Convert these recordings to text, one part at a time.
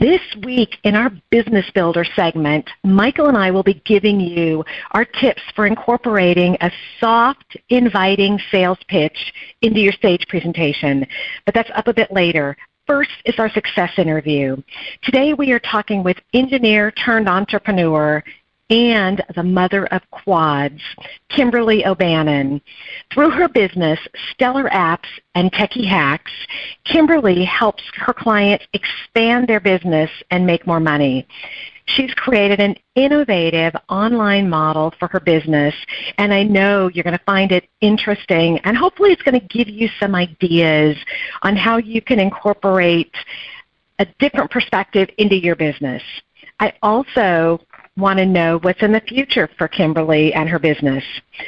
This week in our Business Builder segment, Michael and I will be giving you our tips for incorporating a soft, inviting sales pitch into your stage presentation. But that's up a bit later. First is our success interview. Today we are talking with engineer turned entrepreneur and the mother of quads, Kimberly O'Bannon. Through her business, Stellar Apps and Techie Hacks, Kimberly helps her clients expand their business and make more money. She's created an innovative online model for her business, and I know you're going to find it interesting, and hopefully it's going to give you some ideas on how you can incorporate a different perspective into your business. I also want to know what's in the future for Kimberly and her business.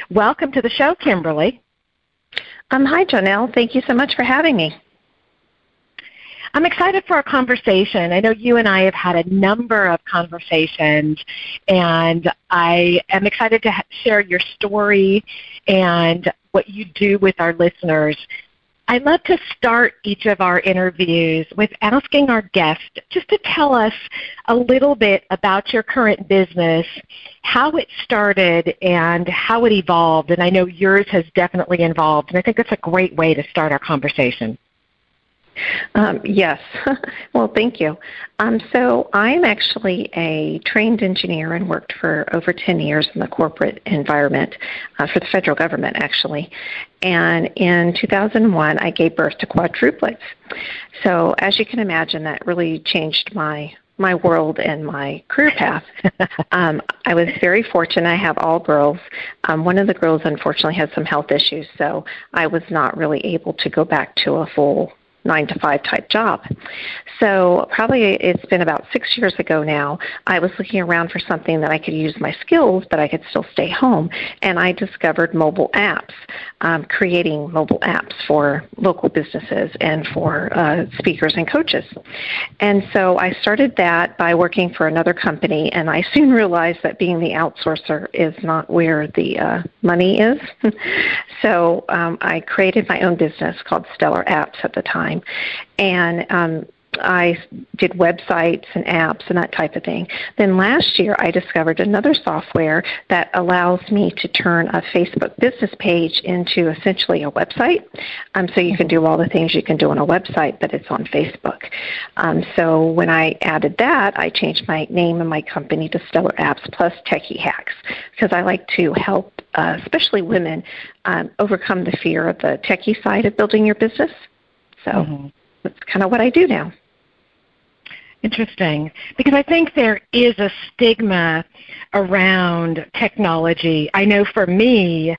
Welcome to the show, Kimberly. Um, hi, Janelle. Thank you so much for having me. I'm excited for our conversation. I know you and I have had a number of conversations, and I am excited to share your story and what you do with our listeners. I love to start each of our interviews with asking our guest just to tell us a little bit about your current business, how it started, and how it evolved. And I know yours has definitely evolved, and I think that's a great way to start our conversation. Um, yes. well, thank you. Um, so I'm actually a trained engineer and worked for over 10 years in the corporate environment uh, for the federal government, actually. And in 2001, I gave birth to quadruplets. So as you can imagine, that really changed my my world and my career path. um, I was very fortunate. I have all girls. Um, one of the girls, unfortunately, had some health issues, so I was not really able to go back to a full nine to five type job. So probably it's been about six years ago now. I was looking around for something that I could use my skills, but I could still stay home, and I discovered mobile apps, um, creating mobile apps for local businesses and for uh, speakers and coaches. And so I started that by working for another company, and I soon realized that being the outsourcer is not where the uh, money is. so um, I created my own business called Stellar Apps at the time time. And um, I did websites and apps and that type of thing. Then last year, I discovered another software that allows me to turn a Facebook business page into essentially a website. Um, so you can do all the things you can do on a website, but it's on Facebook. Um, so when I added that, I changed my name and my company to Stellar Apps Plus Techie Hacks because I like to help, uh, especially women, um, overcome the fear of the techie side of building your business. So mm-hmm. that's kind of what I do now. Interesting. Because I think there is a stigma around technology. I know for me,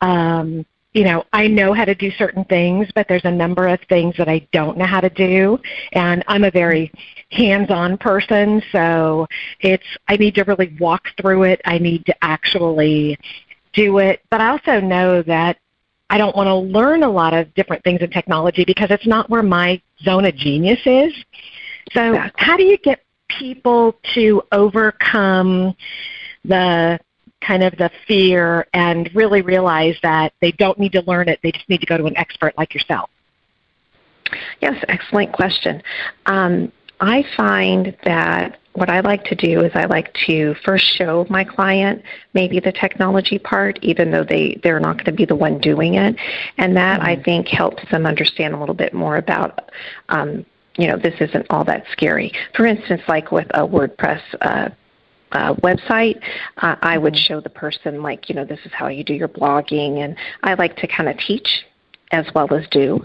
um, you know, I know how to do certain things, but there's a number of things that I don't know how to do. And I'm a very hands on person, so it's, I need to really walk through it. I need to actually do it. But I also know that I don't want to learn a lot of different things in technology because it's not where my zone of genius is. So, exactly. how do you get people to overcome the kind of the fear and really realize that they don't need to learn it, they just need to go to an expert like yourself? Yes, excellent question. Um, I find that what I like to do is I like to first show my client maybe the technology part, even though they, they're not going to be the one doing it. And that mm-hmm. I think helps them understand a little bit more about, um, you know, this isn't all that scary. For instance, like with a WordPress uh, uh, website, uh, I would mm-hmm. show the person, like, you know, this is how you do your blogging. And I like to kind of teach as well as do.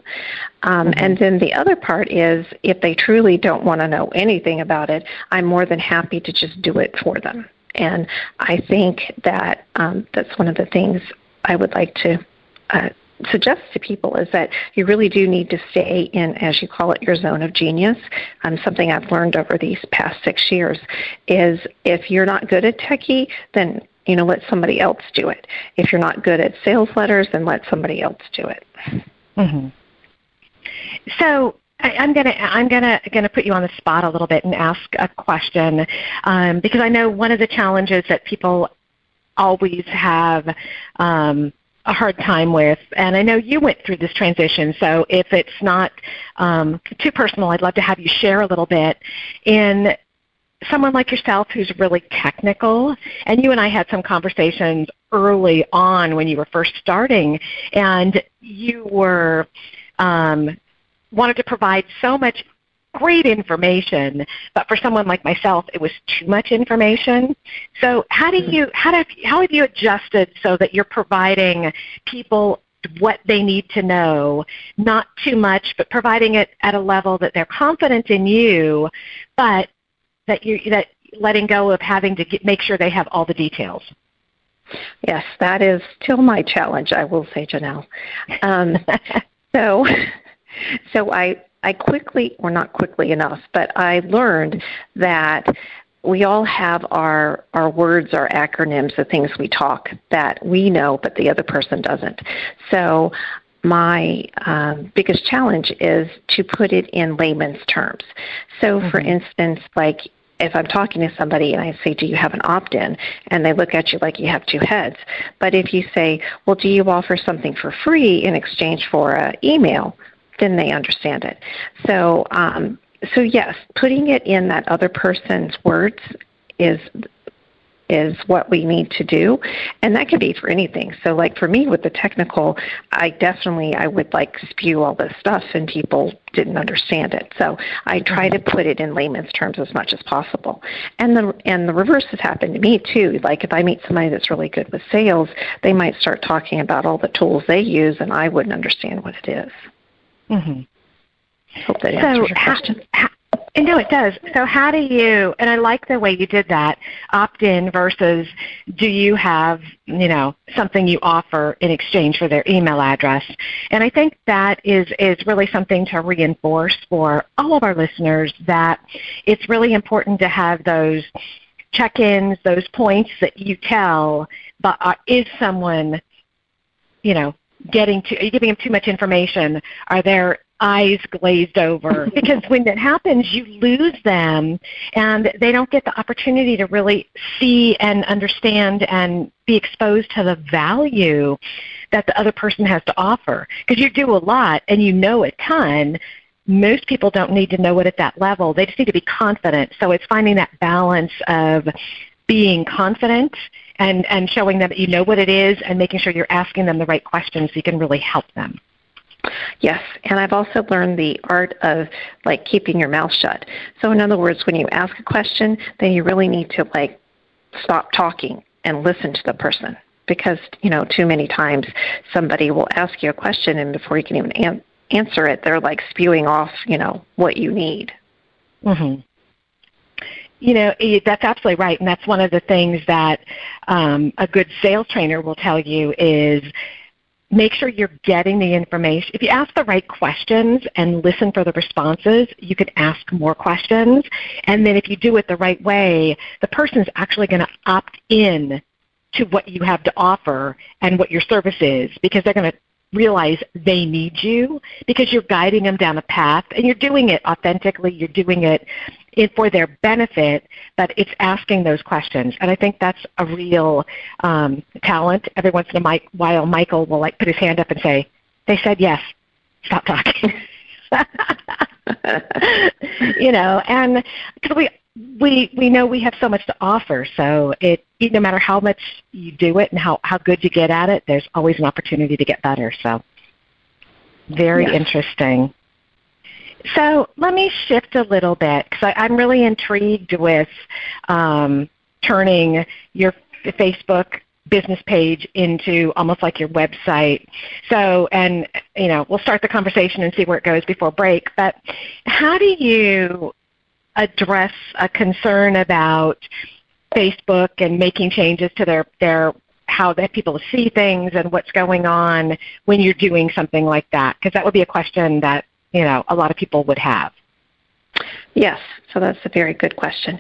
Um, mm-hmm. And then the other part is if they truly don't want to know anything about it, I'm more than happy to just do it for them. And I think that um, that's one of the things I would like to uh, suggest to people is that you really do need to stay in, as you call it, your zone of genius. Um, something I've learned over these past six years is if you're not good at techie, then you know let somebody else do it. If you're not good at sales letters, then let somebody else do it. Mm-hmm. So I, am gonna I'm gonna gonna put you on the spot a little bit and ask a question um, because I know one of the challenges that people always have um, a hard time with, and I know you went through this transition. So if it's not um, too personal, I'd love to have you share a little bit in someone like yourself who's really technical, and you and I had some conversations early on when you were first starting, and you were um, wanted to provide so much great information, but for someone like myself, it was too much information. So how do you how do how have you adjusted so that you're providing people what they need to know, not too much, but providing it at a level that they're confident in you, but that you that letting go of having to get, make sure they have all the details. Yes, that is still my challenge. I will say, Janelle. Um, so, so I I quickly, or not quickly enough, but I learned that we all have our our words, our acronyms, the things we talk that we know, but the other person doesn't. So my um, biggest challenge is to put it in layman's terms. So, mm-hmm. for instance, like if I'm talking to somebody and I say, Do you have an opt in? and they look at you like you have two heads. But if you say, Well, do you offer something for free in exchange for an email? then they understand it. So, um, so yes, putting it in that other person's words is is what we need to do and that could be for anything so like for me with the technical i definitely i would like spew all this stuff and people didn't understand it so i try to put it in layman's terms as much as possible and the and the reverse has happened to me too like if i meet somebody that's really good with sales they might start talking about all the tools they use and i wouldn't understand what it is. Mm-hmm. Hope that answers so your question. How, no, it does. So how do you, and I like the way you did that, opt-in versus do you have, you know, something you offer in exchange for their email address? And I think that is, is really something to reinforce for all of our listeners that it's really important to have those check-ins, those points that you tell, but uh, is someone, you know, getting to, are you giving them too much information? Are there eyes glazed over. Because when it happens you lose them and they don't get the opportunity to really see and understand and be exposed to the value that the other person has to offer. Because you do a lot and you know a ton. Most people don't need to know it at that level. They just need to be confident. So it's finding that balance of being confident and, and showing them that you know what it is and making sure you're asking them the right questions so you can really help them. Yes, and I've also learned the art of like keeping your mouth shut. So in other words, when you ask a question, then you really need to like stop talking and listen to the person because you know too many times somebody will ask you a question and before you can even an- answer it, they're like spewing off you know what you need. Mhm. You know, that's absolutely right, and that's one of the things that um, a good sales trainer will tell you is make sure you're getting the information. If you ask the right questions and listen for the responses, you can ask more questions. And then if you do it the right way, the person is actually going to opt in to what you have to offer and what your service is because they're going to realize they need you because you're guiding them down a path and you're doing it authentically, you're doing it for their benefit, but it's asking those questions. And I think that's a real um, talent. Every once in a while, Michael will like put his hand up and say, "They said yes. Stop talking." you know, and because we we we know we have so much to offer, so it no matter how much you do it and how how good you get at it, there's always an opportunity to get better. So very yes. interesting. So let me shift a little bit because I'm really intrigued with um, turning your Facebook business page into almost like your website. So, and you know, we'll start the conversation and see where it goes before break. But how do you address a concern about Facebook and making changes to their their how that people see things and what's going on when you're doing something like that? Because that would be a question that you know a lot of people would have. Yes, so that's a very good question.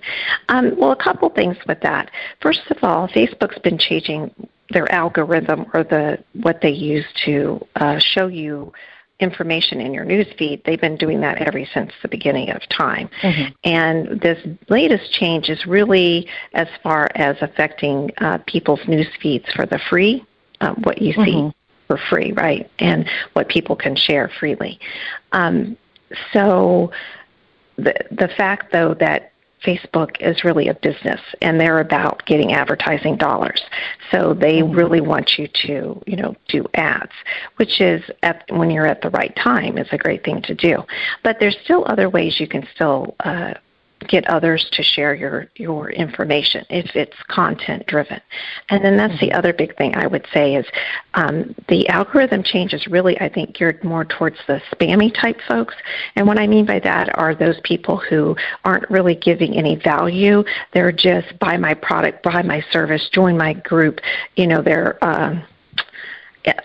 Um, well, a couple things with that. First of all, Facebook's been changing their algorithm or the what they use to uh, show you information in your news feed. They've been doing that ever since the beginning of time. Mm-hmm. And this latest change is really as far as affecting uh, people's news feeds for the free, uh, what you see mm-hmm. For free, right? And what people can share freely. Um, so the the fact though that Facebook is really a business and they're about getting advertising dollars. So they mm-hmm. really want you to, you know, do ads, which is at, when you're at the right time is a great thing to do. But there's still other ways you can still uh, get others to share your your information if it's content driven. And then that's the mm-hmm. other big thing i would say is um, the algorithm change is really i think geared more towards the spammy type folks. And what i mean by that are those people who aren't really giving any value. They're just buy my product buy my service join my group. You know they're um,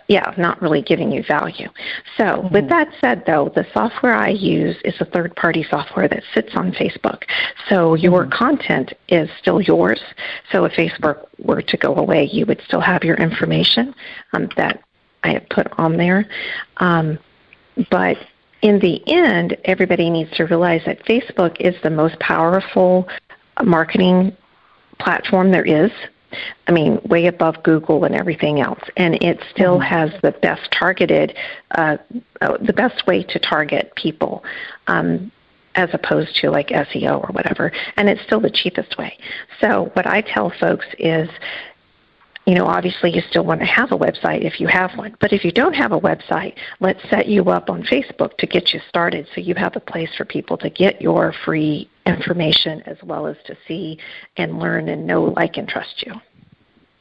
yeah, not really giving you value. So, mm-hmm. with that said, though, the software I use is a third party software that sits on Facebook. So, your mm-hmm. content is still yours. So, if Facebook were to go away, you would still have your information um, that I have put on there. Um, but in the end, everybody needs to realize that Facebook is the most powerful marketing platform there is I mean, way above Google and everything else, and it still mm-hmm. has the best targeted, uh, uh, the best way to target people, um, as opposed to like SEO or whatever, and it's still the cheapest way. So what I tell folks is, you know, obviously you still want to have a website if you have one. But if you don't have a website, let's set you up on Facebook to get you started so you have a place for people to get your free information as well as to see and learn and know, like, and trust you.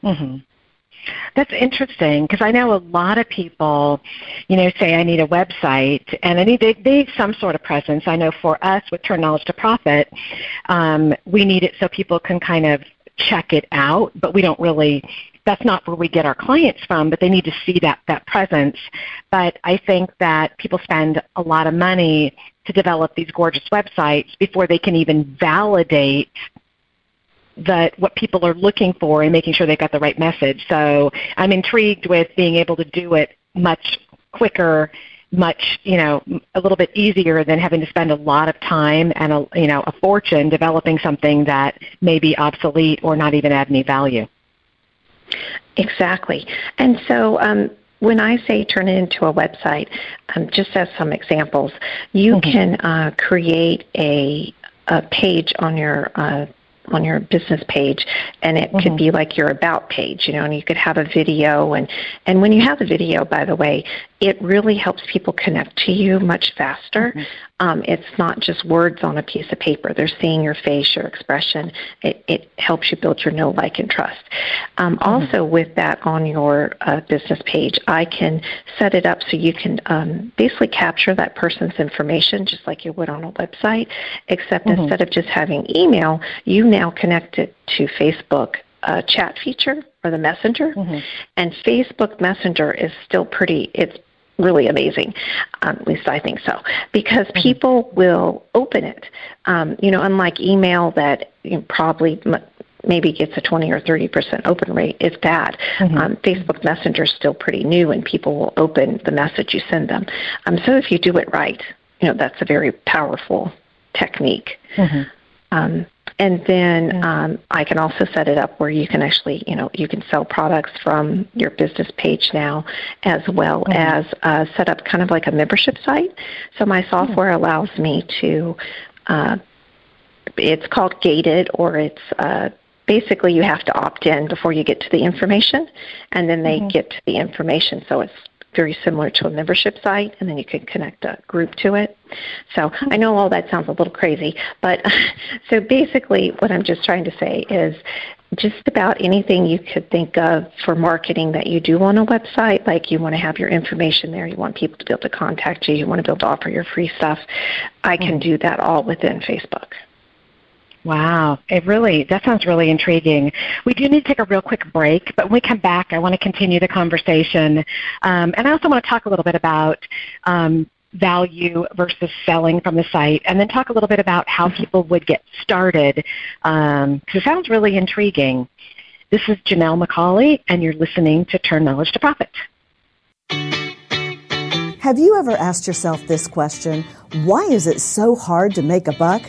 Mm-hmm. That's interesting because I know a lot of people, you know, say I need a website and I need they, need some sort of presence. I know for us with Turn Knowledge to Profit, um, we need it so people can kind of check it out, but we don't really that's not where we get our clients from, but they need to see that, that presence. But I think that people spend a lot of money to develop these gorgeous websites before they can even validate that what people are looking for and making sure they've got the right message. So I'm intrigued with being able to do it much quicker much, you know, a little bit easier than having to spend a lot of time and a, you know, a fortune developing something that may be obsolete or not even add any value. Exactly. And so um, when I say turn it into a website, um, just as some examples, you mm-hmm. can uh, create a, a page on your uh, on your business page and it mm-hmm. could be like your about page you know and you could have a video and and when you have a video by the way it really helps people connect to you much faster. Mm-hmm. Um, it's not just words on a piece of paper. They're seeing your face, your expression. It, it helps you build your know, like, and trust. Um, mm-hmm. Also, with that on your uh, business page, I can set it up so you can um, basically capture that person's information just like you would on a website, except mm-hmm. instead of just having email, you now connect it to Facebook uh, chat feature or the messenger mm-hmm. and facebook messenger is still pretty it's really amazing. Um, at least I think so, because mm-hmm. people will open it. Um, you know, unlike email that you know, probably m- maybe gets a 20 or 30 percent open rate, if that. Mm-hmm. Um, Facebook Messenger is still pretty new, and people will open the message you send them. Um, so if you do it right, you know that's a very powerful technique. Mm-hmm. Um, and then um, I can also set it up where you can actually, you know, you can sell products from your business page now, as well mm-hmm. as uh, set up kind of like a membership site. So my software mm-hmm. allows me to. Uh, it's called gated, or it's uh, basically you have to opt in before you get to the information, and then they mm-hmm. get to the information. So it's very similar to a membership site, and then you can connect a group to it. So I know all that sounds a little crazy, but so basically what I'm just trying to say is just about anything you could think of for marketing that you do on a website, like you want to have your information there, you want people to be able to contact you, you want to be able to offer your free stuff, I can mm. do that all within Facebook. Wow, it really that sounds really intriguing. We do need to take a real quick break, but when we come back, I want to continue the conversation, um, and I also want to talk a little bit about um, value versus selling from the site, and then talk a little bit about how people would get started. Um, it sounds really intriguing. This is Janelle McCauley, and you're listening to Turn Knowledge to Profit. Have you ever asked yourself this question? Why is it so hard to make a buck?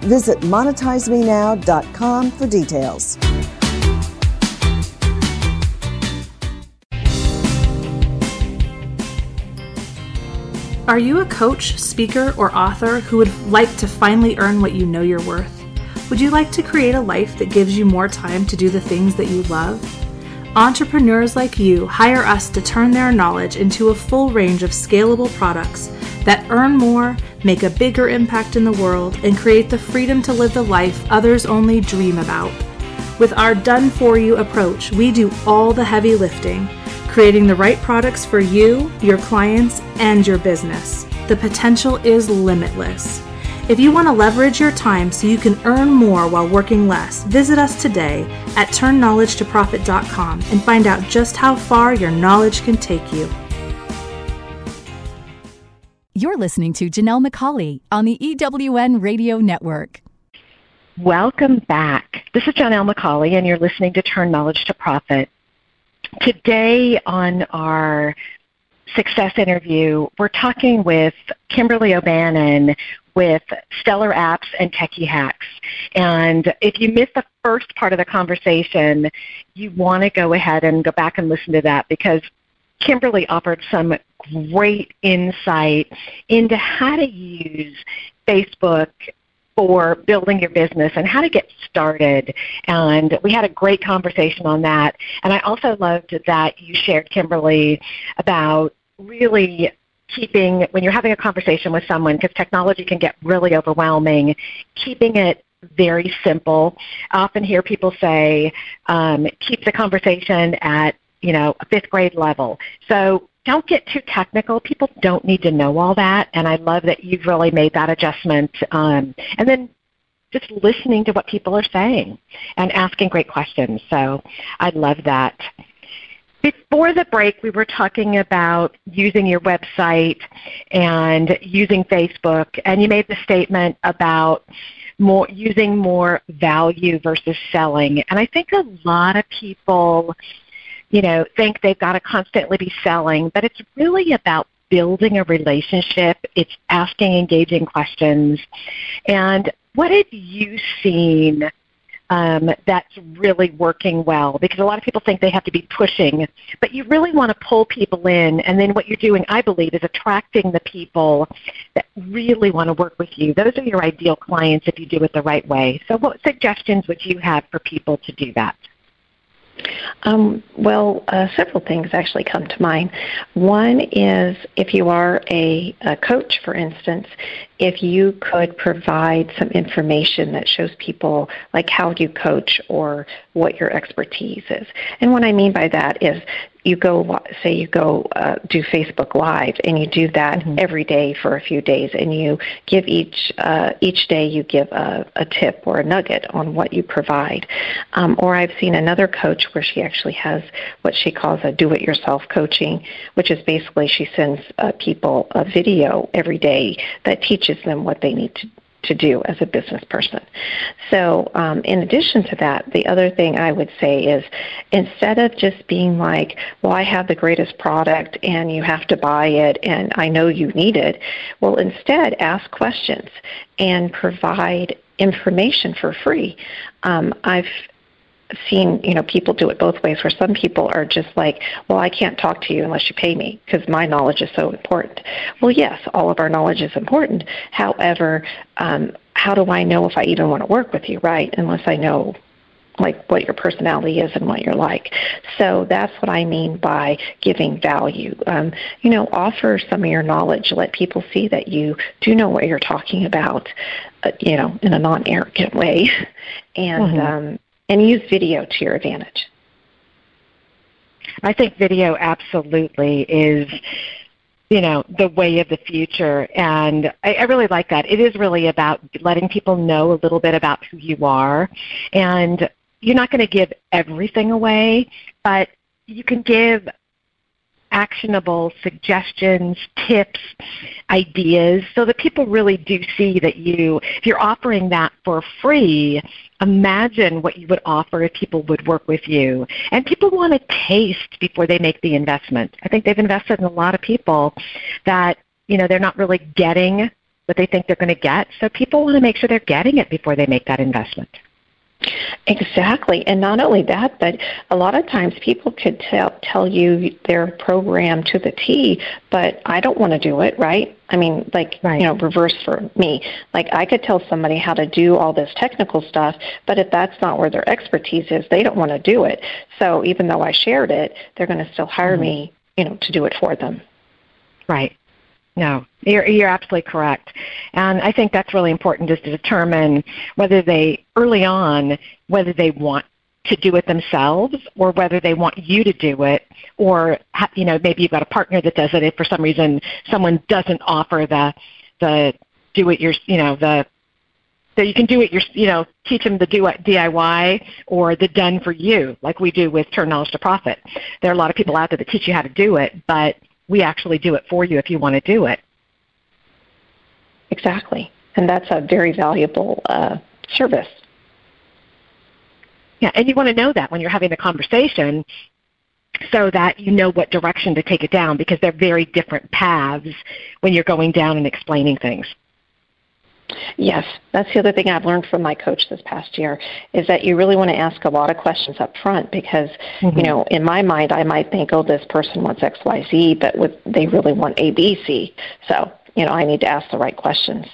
Visit monetizemenow.com for details. Are you a coach, speaker, or author who would like to finally earn what you know you're worth? Would you like to create a life that gives you more time to do the things that you love? Entrepreneurs like you hire us to turn their knowledge into a full range of scalable products that earn more, make a bigger impact in the world, and create the freedom to live the life others only dream about. With our done for you approach, we do all the heavy lifting, creating the right products for you, your clients, and your business. The potential is limitless. If you want to leverage your time so you can earn more while working less, visit us today at turnknowledgetoprofit.com and find out just how far your knowledge can take you. You're listening to Janelle McCauley on the EWN Radio Network. Welcome back. This is Janelle McCauley, and you're listening to Turn Knowledge to Profit. Today on our success interview, we're talking with Kimberly O'Bannon with Stellar Apps and Techie Hacks. And if you missed the first part of the conversation, you want to go ahead and go back and listen to that because Kimberly offered some great insight into how to use Facebook for building your business and how to get started. And we had a great conversation on that. And I also loved that you shared, Kimberly, about really keeping, when you're having a conversation with someone, because technology can get really overwhelming, keeping it very simple. I often hear people say, um, keep the conversation at you know, a fifth grade level. So don't get too technical. People don't need to know all that, and I love that you've really made that adjustment. Um, and then just listening to what people are saying and asking great questions. So I love that. Before the break, we were talking about using your website and using Facebook, and you made the statement about more using more value versus selling. And I think a lot of people you know, think they've got to constantly be selling, but it's really about building a relationship. It's asking engaging questions. And what have you seen um, that's really working well? Because a lot of people think they have to be pushing, but you really want to pull people in. And then what you're doing, I believe, is attracting the people that really want to work with you. Those are your ideal clients if you do it the right way. So what suggestions would you have for people to do that? Um, well, uh, several things actually come to mind. One is if you are a, a, coach, for instance, if you could provide some information that shows people like how you coach or what your expertise is. And what I mean by that is you go say you go uh, do Facebook Live and you do that mm-hmm. every day for a few days and you give each uh, each day you give a, a, tip or a nugget on what you provide. Um, or I've seen another coach where she actually has what she calls a do-it-yourself coaching, which is basically she sends uh, people a video every day that teaches them what they need to to do as a business person. So, um, in addition to that, the other thing I would say is instead of just being like, well, I have the greatest product and you have to buy it and I know you need it, well, instead ask questions and provide information for free. Um, I've seen you know people do it both ways where some people are just like well i can't talk to you unless you pay me because my knowledge is so important well yes all of our knowledge is important however um, how do i know if i even want to work with you right unless i know like what your personality is and what you're like. So that's what I mean by giving value. Um, you know, offer some of your knowledge. Let people see that you do know what you're talking about. Uh, you know, in a non-arrogant way, and mm-hmm. um, and use video to your advantage. I think video absolutely is you know the way of the future and I, I really like that it is really about letting people know a little bit about who you are and you're not going to give everything away but you can give actionable suggestions, tips, ideas, so that people really do see that you, if you're offering that for free, imagine what you would offer if people would work with you. And people want to taste before they make the investment. I think they've invested in a lot of people that, you know, they're not really getting what they think they're going to get. So people want to make sure they're getting it before they make that investment. Exactly. And not only that, but a lot of times people could tell tell you their program to the T, but I don't want to do it, right? I mean, like, right. you know, reverse for me. Like I could tell somebody how to do all this technical stuff, but if that's not where their expertise is, they don't want to do it. So even though I shared it, they're going to still hire mm-hmm. me, you know, to do it for them. Right. No, you're, you're absolutely correct. And I think that's really important is to determine whether they, early on, whether they want to do it themselves or whether they want you to do it or you know maybe you've got a partner that does it if for some reason someone doesn't offer the the do it your you know the so you can do it your you know teach them the do DIY or the done for you like we do with turn knowledge to profit there are a lot of people out there that teach you how to do it but we actually do it for you if you want to do it. Exactly. And that's a very valuable uh, service. Yeah, and you want to know that when you're having the conversation so that you know what direction to take it down because they're very different paths when you're going down and explaining things. Yes, that's the other thing I've learned from my coach this past year is that you really want to ask a lot of questions up front because, mm-hmm. you know, in my mind I might think, oh, this person wants X, Y, Z, but with, they really want A, B, C. So, you know, I need to ask the right questions.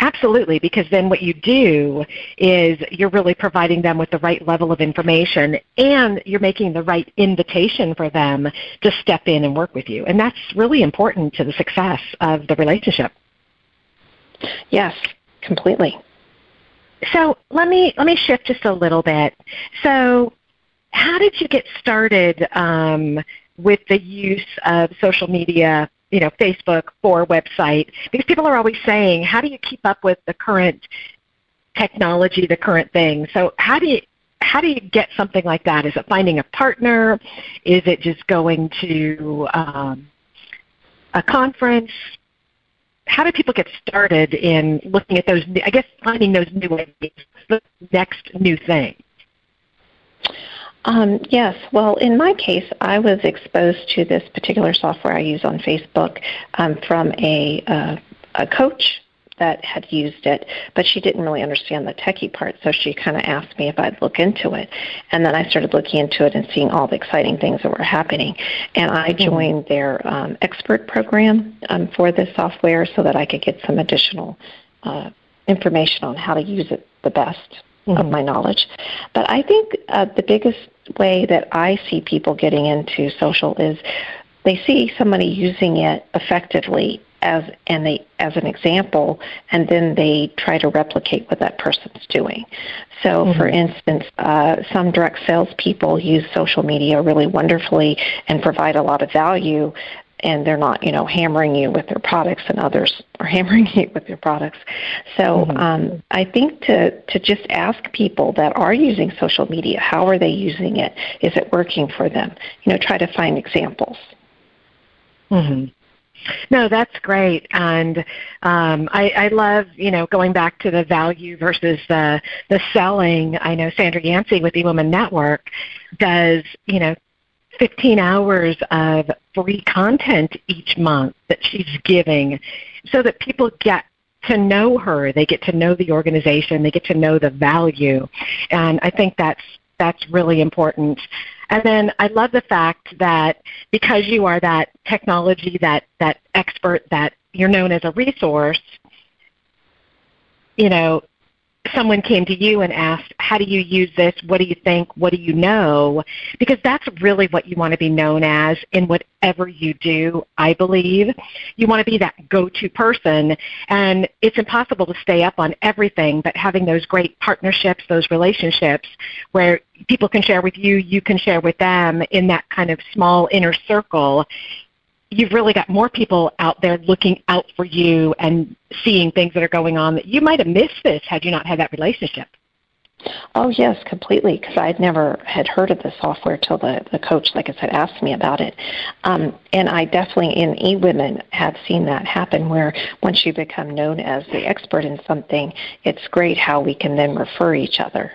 Absolutely, because then what you do is you're really providing them with the right level of information and you're making the right invitation for them to step in and work with you. And that's really important to the success of the relationship. Yes, completely. So let me let me shift just a little bit. So, how did you get started um, with the use of social media? You know, Facebook for website because people are always saying, "How do you keep up with the current technology, the current thing?" So, how do you how do you get something like that? Is it finding a partner? Is it just going to um, a conference? How do people get started in looking at those, I guess, finding those new the next new thing? Um, yes. Well, in my case, I was exposed to this particular software I use on Facebook um, from a, uh, a coach that had used it, but she didn't really understand the techie part, so she kind of asked me if I'd look into it. And then I started looking into it and seeing all the exciting things that were happening. And I mm-hmm. joined their um, expert program um, for this software so that I could get some additional uh, information on how to use it the best. mm-hmm. of my knowledge. But I think uh, the biggest way that I see people getting into social is they see somebody using it effectively as and they as an example and then they try to replicate what that person's doing so mm-hmm. for instance uh, some direct sales people use social media really wonderfully and provide a lot of value and they're not, you know, hammering you with their products, and others are hammering you with their products. So mm-hmm. um, I think to to just ask people that are using social media, how are they using it? Is it working for them? You know, try to find examples. Mm-hmm. No, that's great, and um, I, I love you know going back to the value versus the the selling. I know Sandra Yancey with the eWomen Network does you know 15 hours of free content each month that she's giving so that people get to know her, they get to know the organization, they get to know the value. And I think that's that's really important. And then I love the fact that because you are that technology, that that expert, that you're known as a resource, you know, someone came to you and asked, How do you use this? What do you think? What do you know? Because that's really what you want to be known as in whatever you do, I believe. You want to be that go to person. And it's impossible to stay up on everything, but having those great partnerships, those relationships where people can share with you, you can share with them in that kind of small inner circle you've really got more people out there looking out for you and seeing things that are going on that you might have missed this had you not had that relationship. Oh yes, completely. Because I'd never had heard of the software till the the coach, like I said, asked me about it. Um, and I definitely in eWomen have seen that happen. Where once you become known as the expert in something, it's great how we can then refer each other.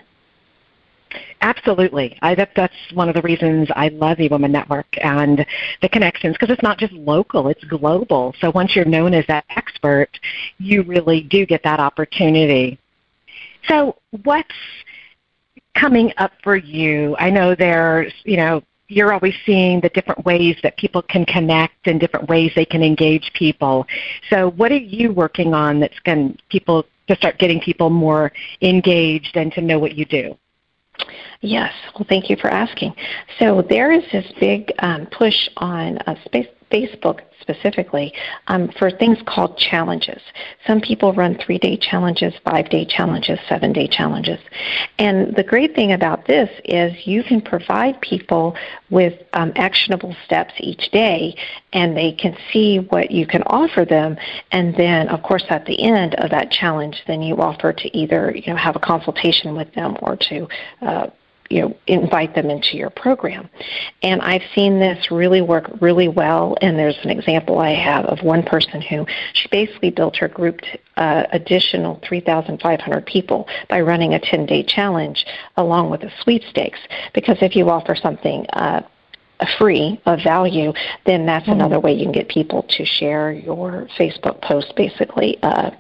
Absolutely. I, that, that's one of the reasons I love eWomen Network and the connections because it's not just local, it's global. So once you're known as that expert, you really do get that opportunity. So what's coming up for you? I know there's, you know, you're always seeing the different ways that people can connect and different ways they can engage people. So what are you working on that's going people to start getting people more engaged and to know what you do? Yes, well, thank you for asking. So there is this big um, push on uh, space, Facebook specifically um, for things called challenges. Some people run three day challenges, five day challenges, seven day challenges. And the great thing about this is you can provide people with um, actionable steps each day and they can see what you can offer them. And then, of course, at the end of that challenge, then you offer to either you know, have a consultation with them or to uh, you know invite them into your program. And i've seen this really work really well. And there's an example i have of one person who she basically built her group to, uh, additional 3500 people by running a 10 day challenge along with a sweepstakes. Because if you offer something uh, free of value, then that's mm-hmm. another way you can get people to share your Facebook post basically uh,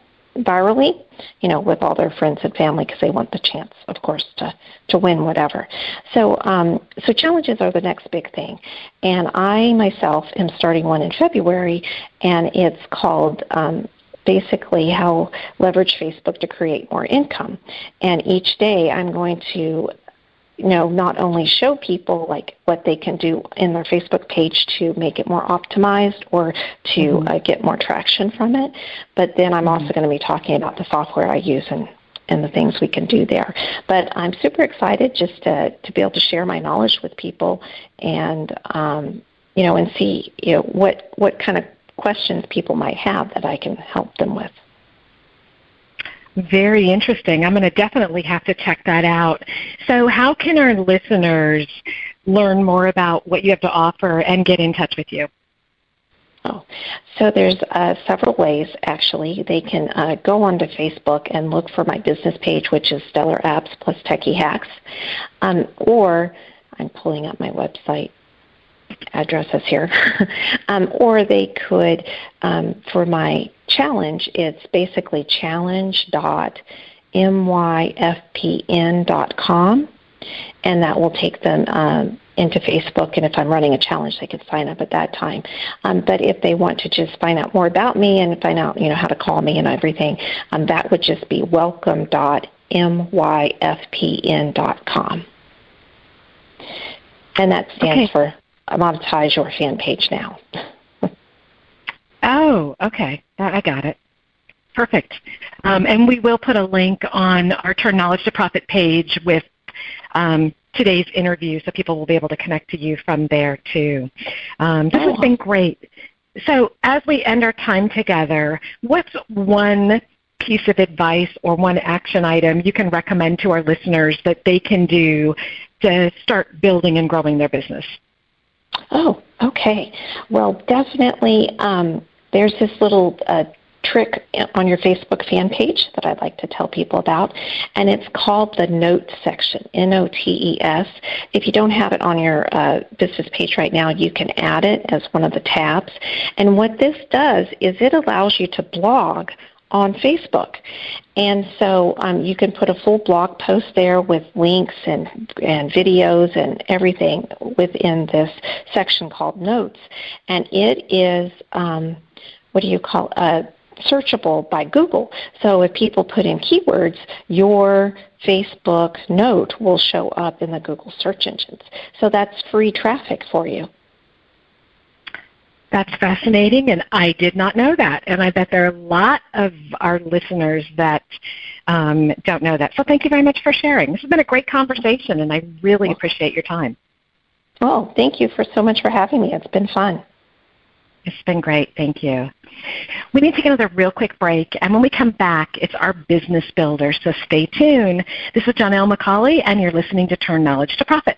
virally, you know, with all their friends and family because they want the chance, of course, to to win whatever. So, um, so challenges are the next big thing, and I myself am starting one in February, and it's called. Um, basically how leverage Facebook to create more income. And each day I'm going to you know, not only show people like what they can do in their Facebook page to make it more optimized or to mm-hmm. uh, get more traction from it, but then I'm mm-hmm. also going to be talking about the software I use and and the things we can do there. But I'm super excited just to to be able to share my knowledge with people and um, you know and see you know what what kind of questions people might have that I can help them with. Very interesting. I'm going to definitely have to check that out. So, how can our listeners learn more about what you have to offer and get in touch with you? Oh, so there's uh, several ways actually. They can uh, go onto Facebook and look for my business page, which is Stellar Apps plus Techie Hacks, um, or I'm pulling up my website addresses here, um, or they could, um, for my challenge, it's basically challenge.myfpn.com, and that will take them um, into Facebook. And if I'm running a challenge, they could sign up at that time. Um, but if they want to just find out more about me and find out, you know, how to call me and everything, um, that would just be welcome.me myfpn.com. And that stands Okay. for Monetize Your Fan Page Now. Oh, okay. I got it. Perfect. Um, and we will put a link on our Turn Knowledge to Profit page with um, today's interview so people will be able to connect to you from there too. Um, this has been great. So as we end our time together, what's one piece of advice or one action item you can recommend to our listeners that they can do to start building and growing their business? Oh, okay. Well, definitely. Um, there's this little uh, trick on your Facebook fan page that I'd like to tell people about, and it's called the Notes section. N O T E S. If you don't have it on your uh, business page right now, you can add it as one of the tabs. And what this does is it allows you to blog on Facebook. And so um, you can put a full blog post there with links and, and videos and everything within this section called Notes. And it is, um, what do you call uh, searchable by Google. So if people put in keywords, your Facebook note will show up in the Google search engines. So that's free traffic for you. That's fascinating, and I did not know that. And I bet there are a lot of our listeners that um, don't know that. So thank you very much for sharing. This has been a great conversation, and I really appreciate your time. Well, thank you for so much for having me. It's been fun. It's been great. Thank you. We need to take another real quick break, and when we come back, it's our business builder. So stay tuned. This is Janelle McCauley, and you're listening to Turn Knowledge to Profit.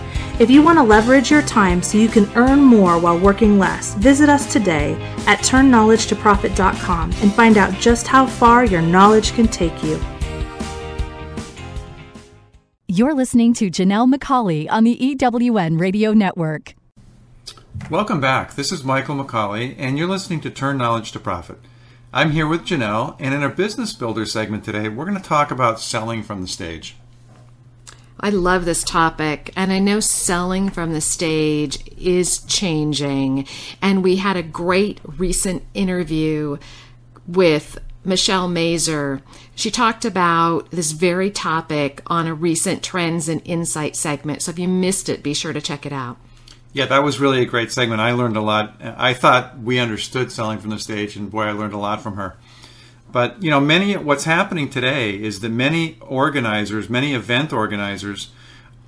If you want to leverage your time so you can earn more while working less, visit us today at turnknowledgetoprofit.com and find out just how far your knowledge can take you. You're listening to Janelle McCauley on the EWN Radio Network. Welcome back. This is Michael McCauley, and you're listening to Turn Knowledge to Profit. I'm here with Janelle, and in our Business Builder segment today, we're going to talk about selling from the stage. I love this topic, and I know selling from the stage is changing. And we had a great recent interview with Michelle Mazur. She talked about this very topic on a recent Trends and Insight segment. So if you missed it, be sure to check it out. Yeah, that was really a great segment. I learned a lot. I thought we understood selling from the stage, and boy, I learned a lot from her. But you know, many what's happening today is that many organizers, many event organizers,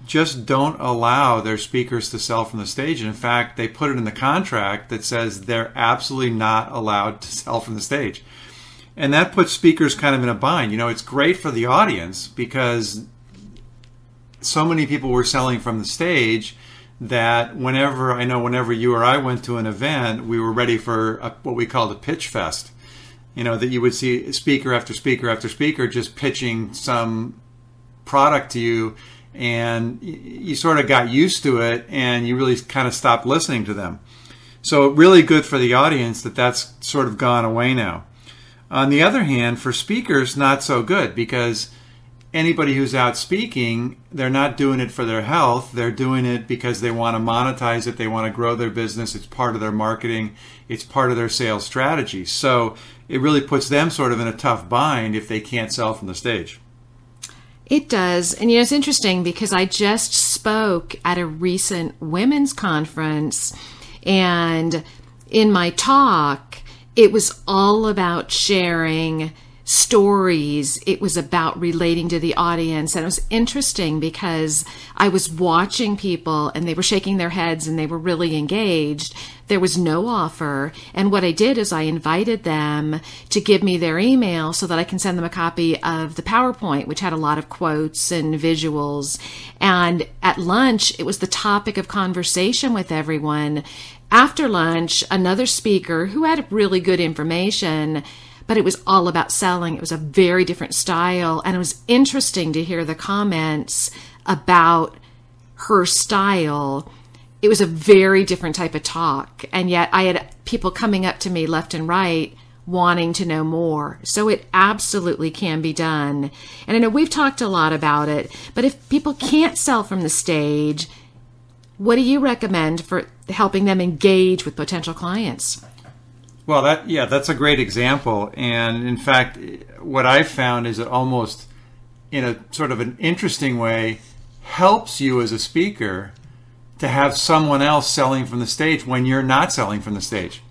just don't allow their speakers to sell from the stage. In fact, they put it in the contract that says they're absolutely not allowed to sell from the stage. And that puts speakers kind of in a bind. You know, it's great for the audience because so many people were selling from the stage that whenever I know whenever you or I went to an event, we were ready for a, what we called a pitch fest. You know that you would see speaker after speaker after speaker just pitching some product to you, and you sort of got used to it and you really kind of stopped listening to them. So, really good for the audience that that's sort of gone away now. On the other hand, for speakers, not so good because anybody who's out speaking, they're not doing it for their health. They're doing it because they want to monetize it. They want to grow their business. It's part of their marketing. It's part of their sales strategy. So it really puts them sort of in a tough bind if they can't sell from the stage. It does. And you know, it's interesting because I just spoke at a recent women's conference and in my talk, it was all about sharing stories. It was about relating to the audience. And it was interesting because I was watching people and they were shaking their heads and they were really engaged. There was no offer. And what I did is I invited them to give me their email so that I can send them a copy of the PowerPoint, which had a lot of quotes and visuals. And at lunch, it was the topic of conversation with everyone. After lunch, another speaker who had really good information but it was all about selling. It was a very different style. And it was interesting to hear the comments about her style. It was a very different type of talk. And yet I had people coming up to me left and right wanting to know more. So it absolutely can be done. And I know we've talked a lot about it, but if people can't sell from the stage, what do you recommend for helping them engage with potential clients? Well, that yeah, that's a great example. And in fact, what I've found is it almost, in a sort of an interesting way, helps you as a speaker to have someone else selling from the stage when you're not selling from the stage.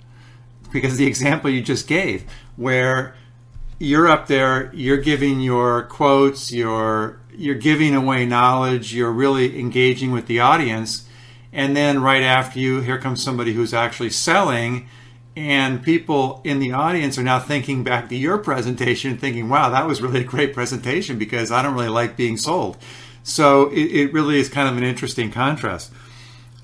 Because the example you just gave, where you're up there, you're giving your quotes, you're you're giving away knowledge, you're really engaging with the audience, and then right after you, here comes somebody who's actually selling and people in the audience are now thinking back to your presentation thinking wow that was really a great presentation because i don't really like being sold. So it, it really is kind of an interesting contrast.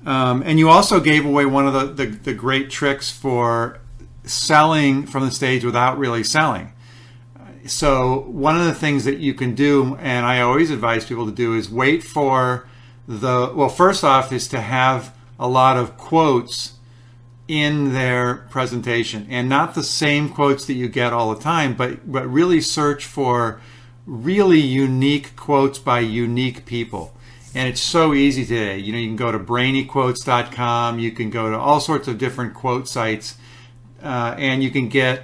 Um, and you also gave away one of the, the, the great tricks for selling from the stage without really selling. So one of the things that you can do and i always advise people to do is wait for the well first off is to have a lot of quotes in their presentation. And not the same quotes that you get all the time but but really search for really unique quotes by unique people. And it's so easy today. You know you can go to brainyquotes.com you can go to all sorts of different quote sites uh, and you can get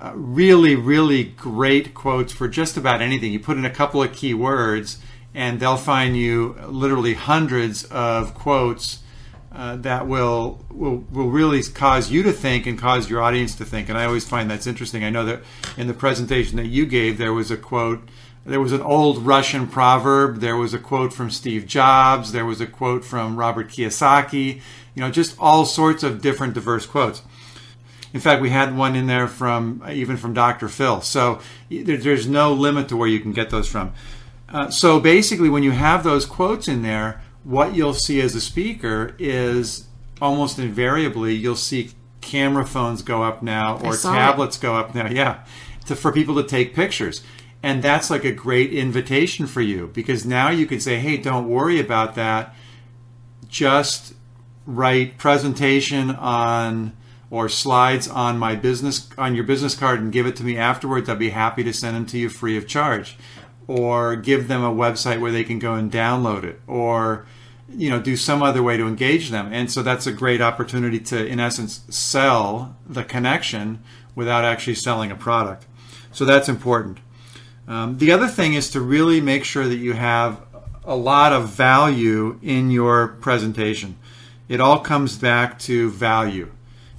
uh, really really great quotes for just about anything. You put in a couple of keywords and they'll find you literally hundreds of quotes uh, that will, will will really cause you to think and cause your audience to think. And I always find that's interesting. I know that in the presentation that you gave, there was a quote. There was an old Russian proverb. There was a quote from Steve Jobs. There was a quote from Robert Kiyosaki. You know, just all sorts of different diverse quotes. In fact, we had one in there from even from Dr. Phil. So there's no limit to where you can get those from. Uh, so basically, when you have those quotes in there, what you'll see as a speaker is almost invariably you'll see camera phones go up now or tablets it. go up now. Yeah, to, for people to take pictures. And that's like a great invitation for you because now you can say, hey, don't worry about that. Just write presentation on or slides on my business on your business card and give it to me afterwards. I'd be happy to send them to you free of charge or give them a website where they can go and download it or you know do some other way to engage them. And so that's a great opportunity to in essence sell the connection without actually selling a product. So that's important. Um, the other thing is to really make sure that you have a lot of value in your presentation. It all comes back to value.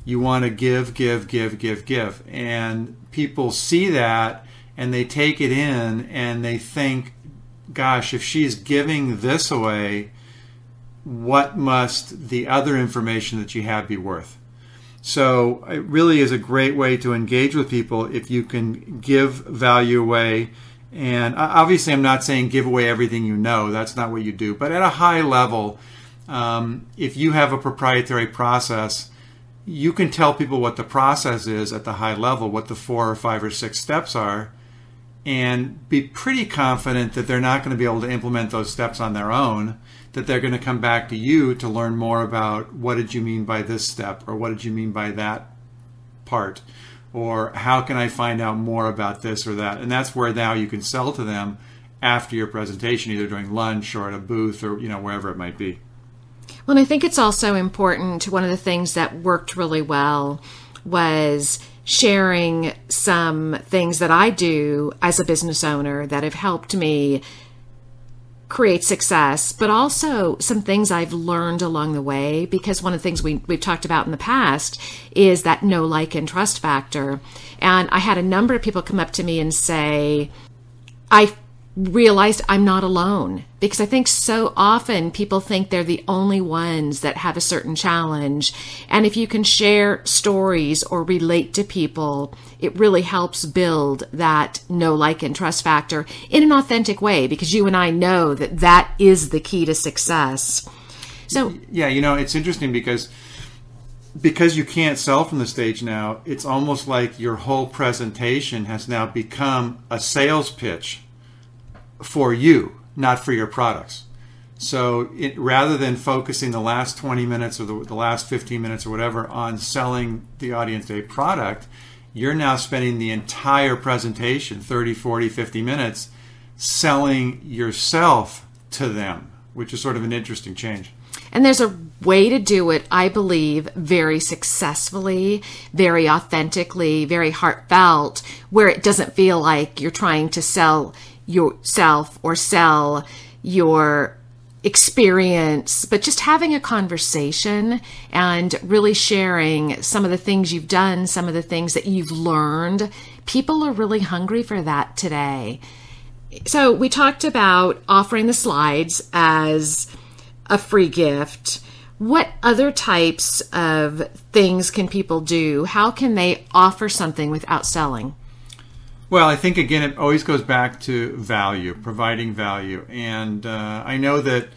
You want to give give give give give. And people see that and they take it in and they think, gosh, if she's giving this away, what must the other information that you have be worth? So it really is a great way to engage with people if you can give value away. And obviously, I'm not saying give away everything you know. That's not what you do. But at a high level, um, if you have a proprietary process, you can tell people what the process is at the high level, what the four or five or six steps are, and be pretty confident that they're not going to be able to implement those steps on their own that they're going to come back to you to learn more about what did you mean by this step or what did you mean by that part or how can I find out more about this or that? And that's where now you can sell to them after your presentation either during lunch or at a booth or you know wherever it might be. Well and I think it's also important one of the things that worked really well was sharing some things that I do as a business owner that have helped me create success, but also some things I've learned along the way. Because one of the things we, we've talked about in the past is that know like, and trust factor. And I had a number of people come up to me and say, I realized I'm not alone because I think so often people think they're the only ones that have a certain challenge. And if you can share stories or relate to people, it really helps build that know, like, and trust factor in an authentic way because you and I know that that is the key to success. So, yeah, you know, it's interesting because because you can't sell from the stage now, it's almost like your whole presentation has now become a sales pitch for you, not for your products. So it, rather than focusing the last 20 minutes or the, the, last 15 minutes or whatever on selling the audience a product, you're now spending the entire presentation, 30, 40, 50 minutes, selling yourself to them, which is sort of an interesting change. And there's a way to do it, I believe, very successfully, very authentically, very heartfelt, where it doesn't feel like you're trying to sell yourself or sell your experience, but just having a conversation and really sharing some of the things you've done, some of the things that you've learned. People are really hungry for that today. So, we talked about offering the slides as a free gift. What other types of things can people do? How can they offer something without selling? Well, I think again, it always goes back to value, providing value. And uh, I know that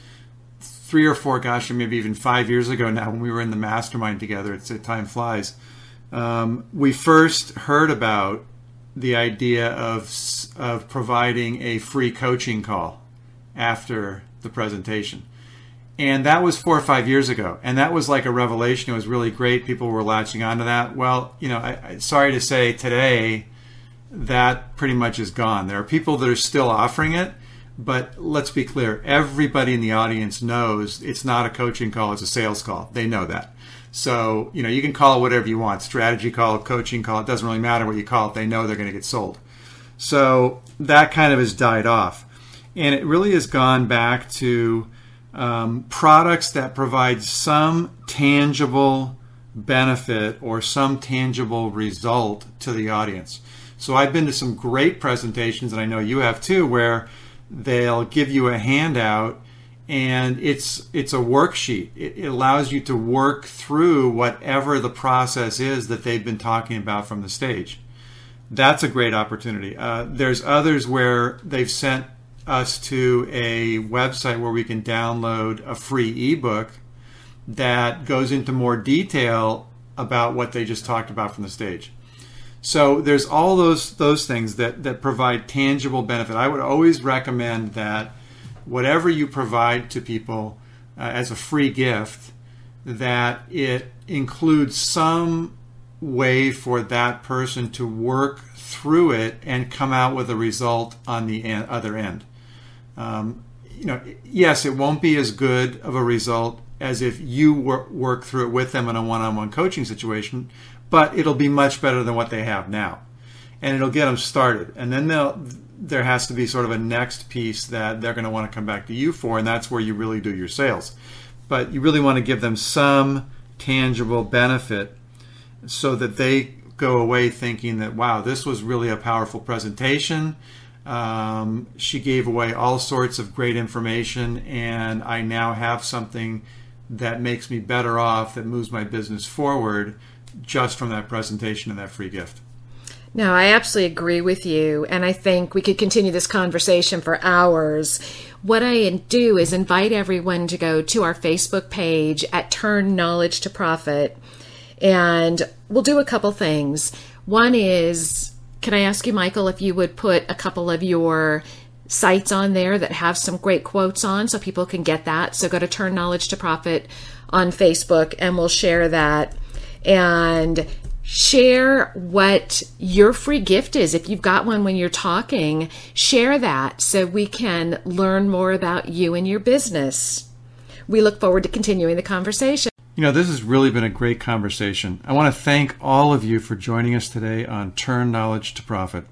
three or four, gosh, or maybe even five years ago now, when we were in the mastermind together, it's a time flies. Um, we first heard about the idea of of providing a free coaching call after the presentation. And that was four or five years ago. And that was like a revelation. It was really great. People were latching onto that. Well, you know, I, I, sorry to say today, that pretty much is gone. There are people that are still offering it, but let's be clear everybody in the audience knows it's not a coaching call, it's a sales call. They know that. So, you know, you can call it whatever you want strategy call, coaching call, it doesn't really matter what you call it, they know they're going to get sold. So that kind of has died off. And it really has gone back to um, products that provide some tangible benefit or some tangible result to the audience. So I've been to some great presentations, and I know you have too, where they'll give you a handout and it's it's a worksheet. It, it, allows you to work through whatever the process is that they've been talking about from the stage. That's a great opportunity. Uh, there's others where they've sent us to a website where we can download a free ebook that goes into more detail about what they just talked about from the stage. So there's all those those things that that provide tangible benefit. I would always recommend that whatever you provide to people uh, as a free gift, that it includes some way for that person to work through it and come out with a result on the other end. Um, you know, yes, it won't be as good of a result as if you work through it with them in a one-on-one coaching situation, but it'll be much better than what they have now. And it'll get them started. And then there has to be sort of a next piece that they're going to want to come back to you for, and that's where you really do your sales. But you really want to give them some tangible benefit so that they go away thinking that, wow, this was really a powerful presentation. Um, she gave away all sorts of great information, and I now have something that makes me better off, that moves my business forward just from that presentation and that free gift. No, I absolutely agree with you. And I think we could continue this conversation for hours. What I do is invite everyone to go to our Facebook page at Turn Knowledge to Profit. And we'll do a couple things. One is Can I ask you, Michael, if you would put a couple of your sites on there that have some great quotes on so people can get that? So go to Turn Knowledge to Profit on Facebook and we'll share that. And share what your free gift is. If you've got one when you're talking, share that so we can learn more about you and your business. We look forward to continuing the conversation. You know, this has really been a great conversation. I want to thank all of you for joining us today on Turn Knowledge to Profit.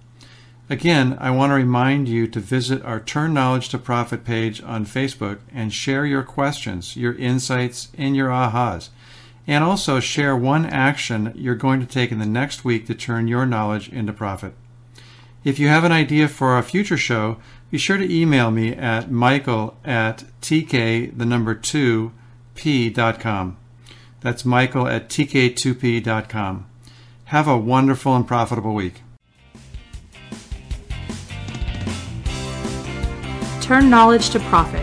Again, I want to remind you to visit our Turn Knowledge to Profit page on Facebook and share your questions, your insights, and your ahas. And also share one action you're going to take in the next week to turn your knowledge into profit. If you have an idea for a future show, be sure to email me at michael at tk, the number 2, p.com. That's michael at tk2p.com. Have a wonderful and profitable week. Turn knowledge to profit,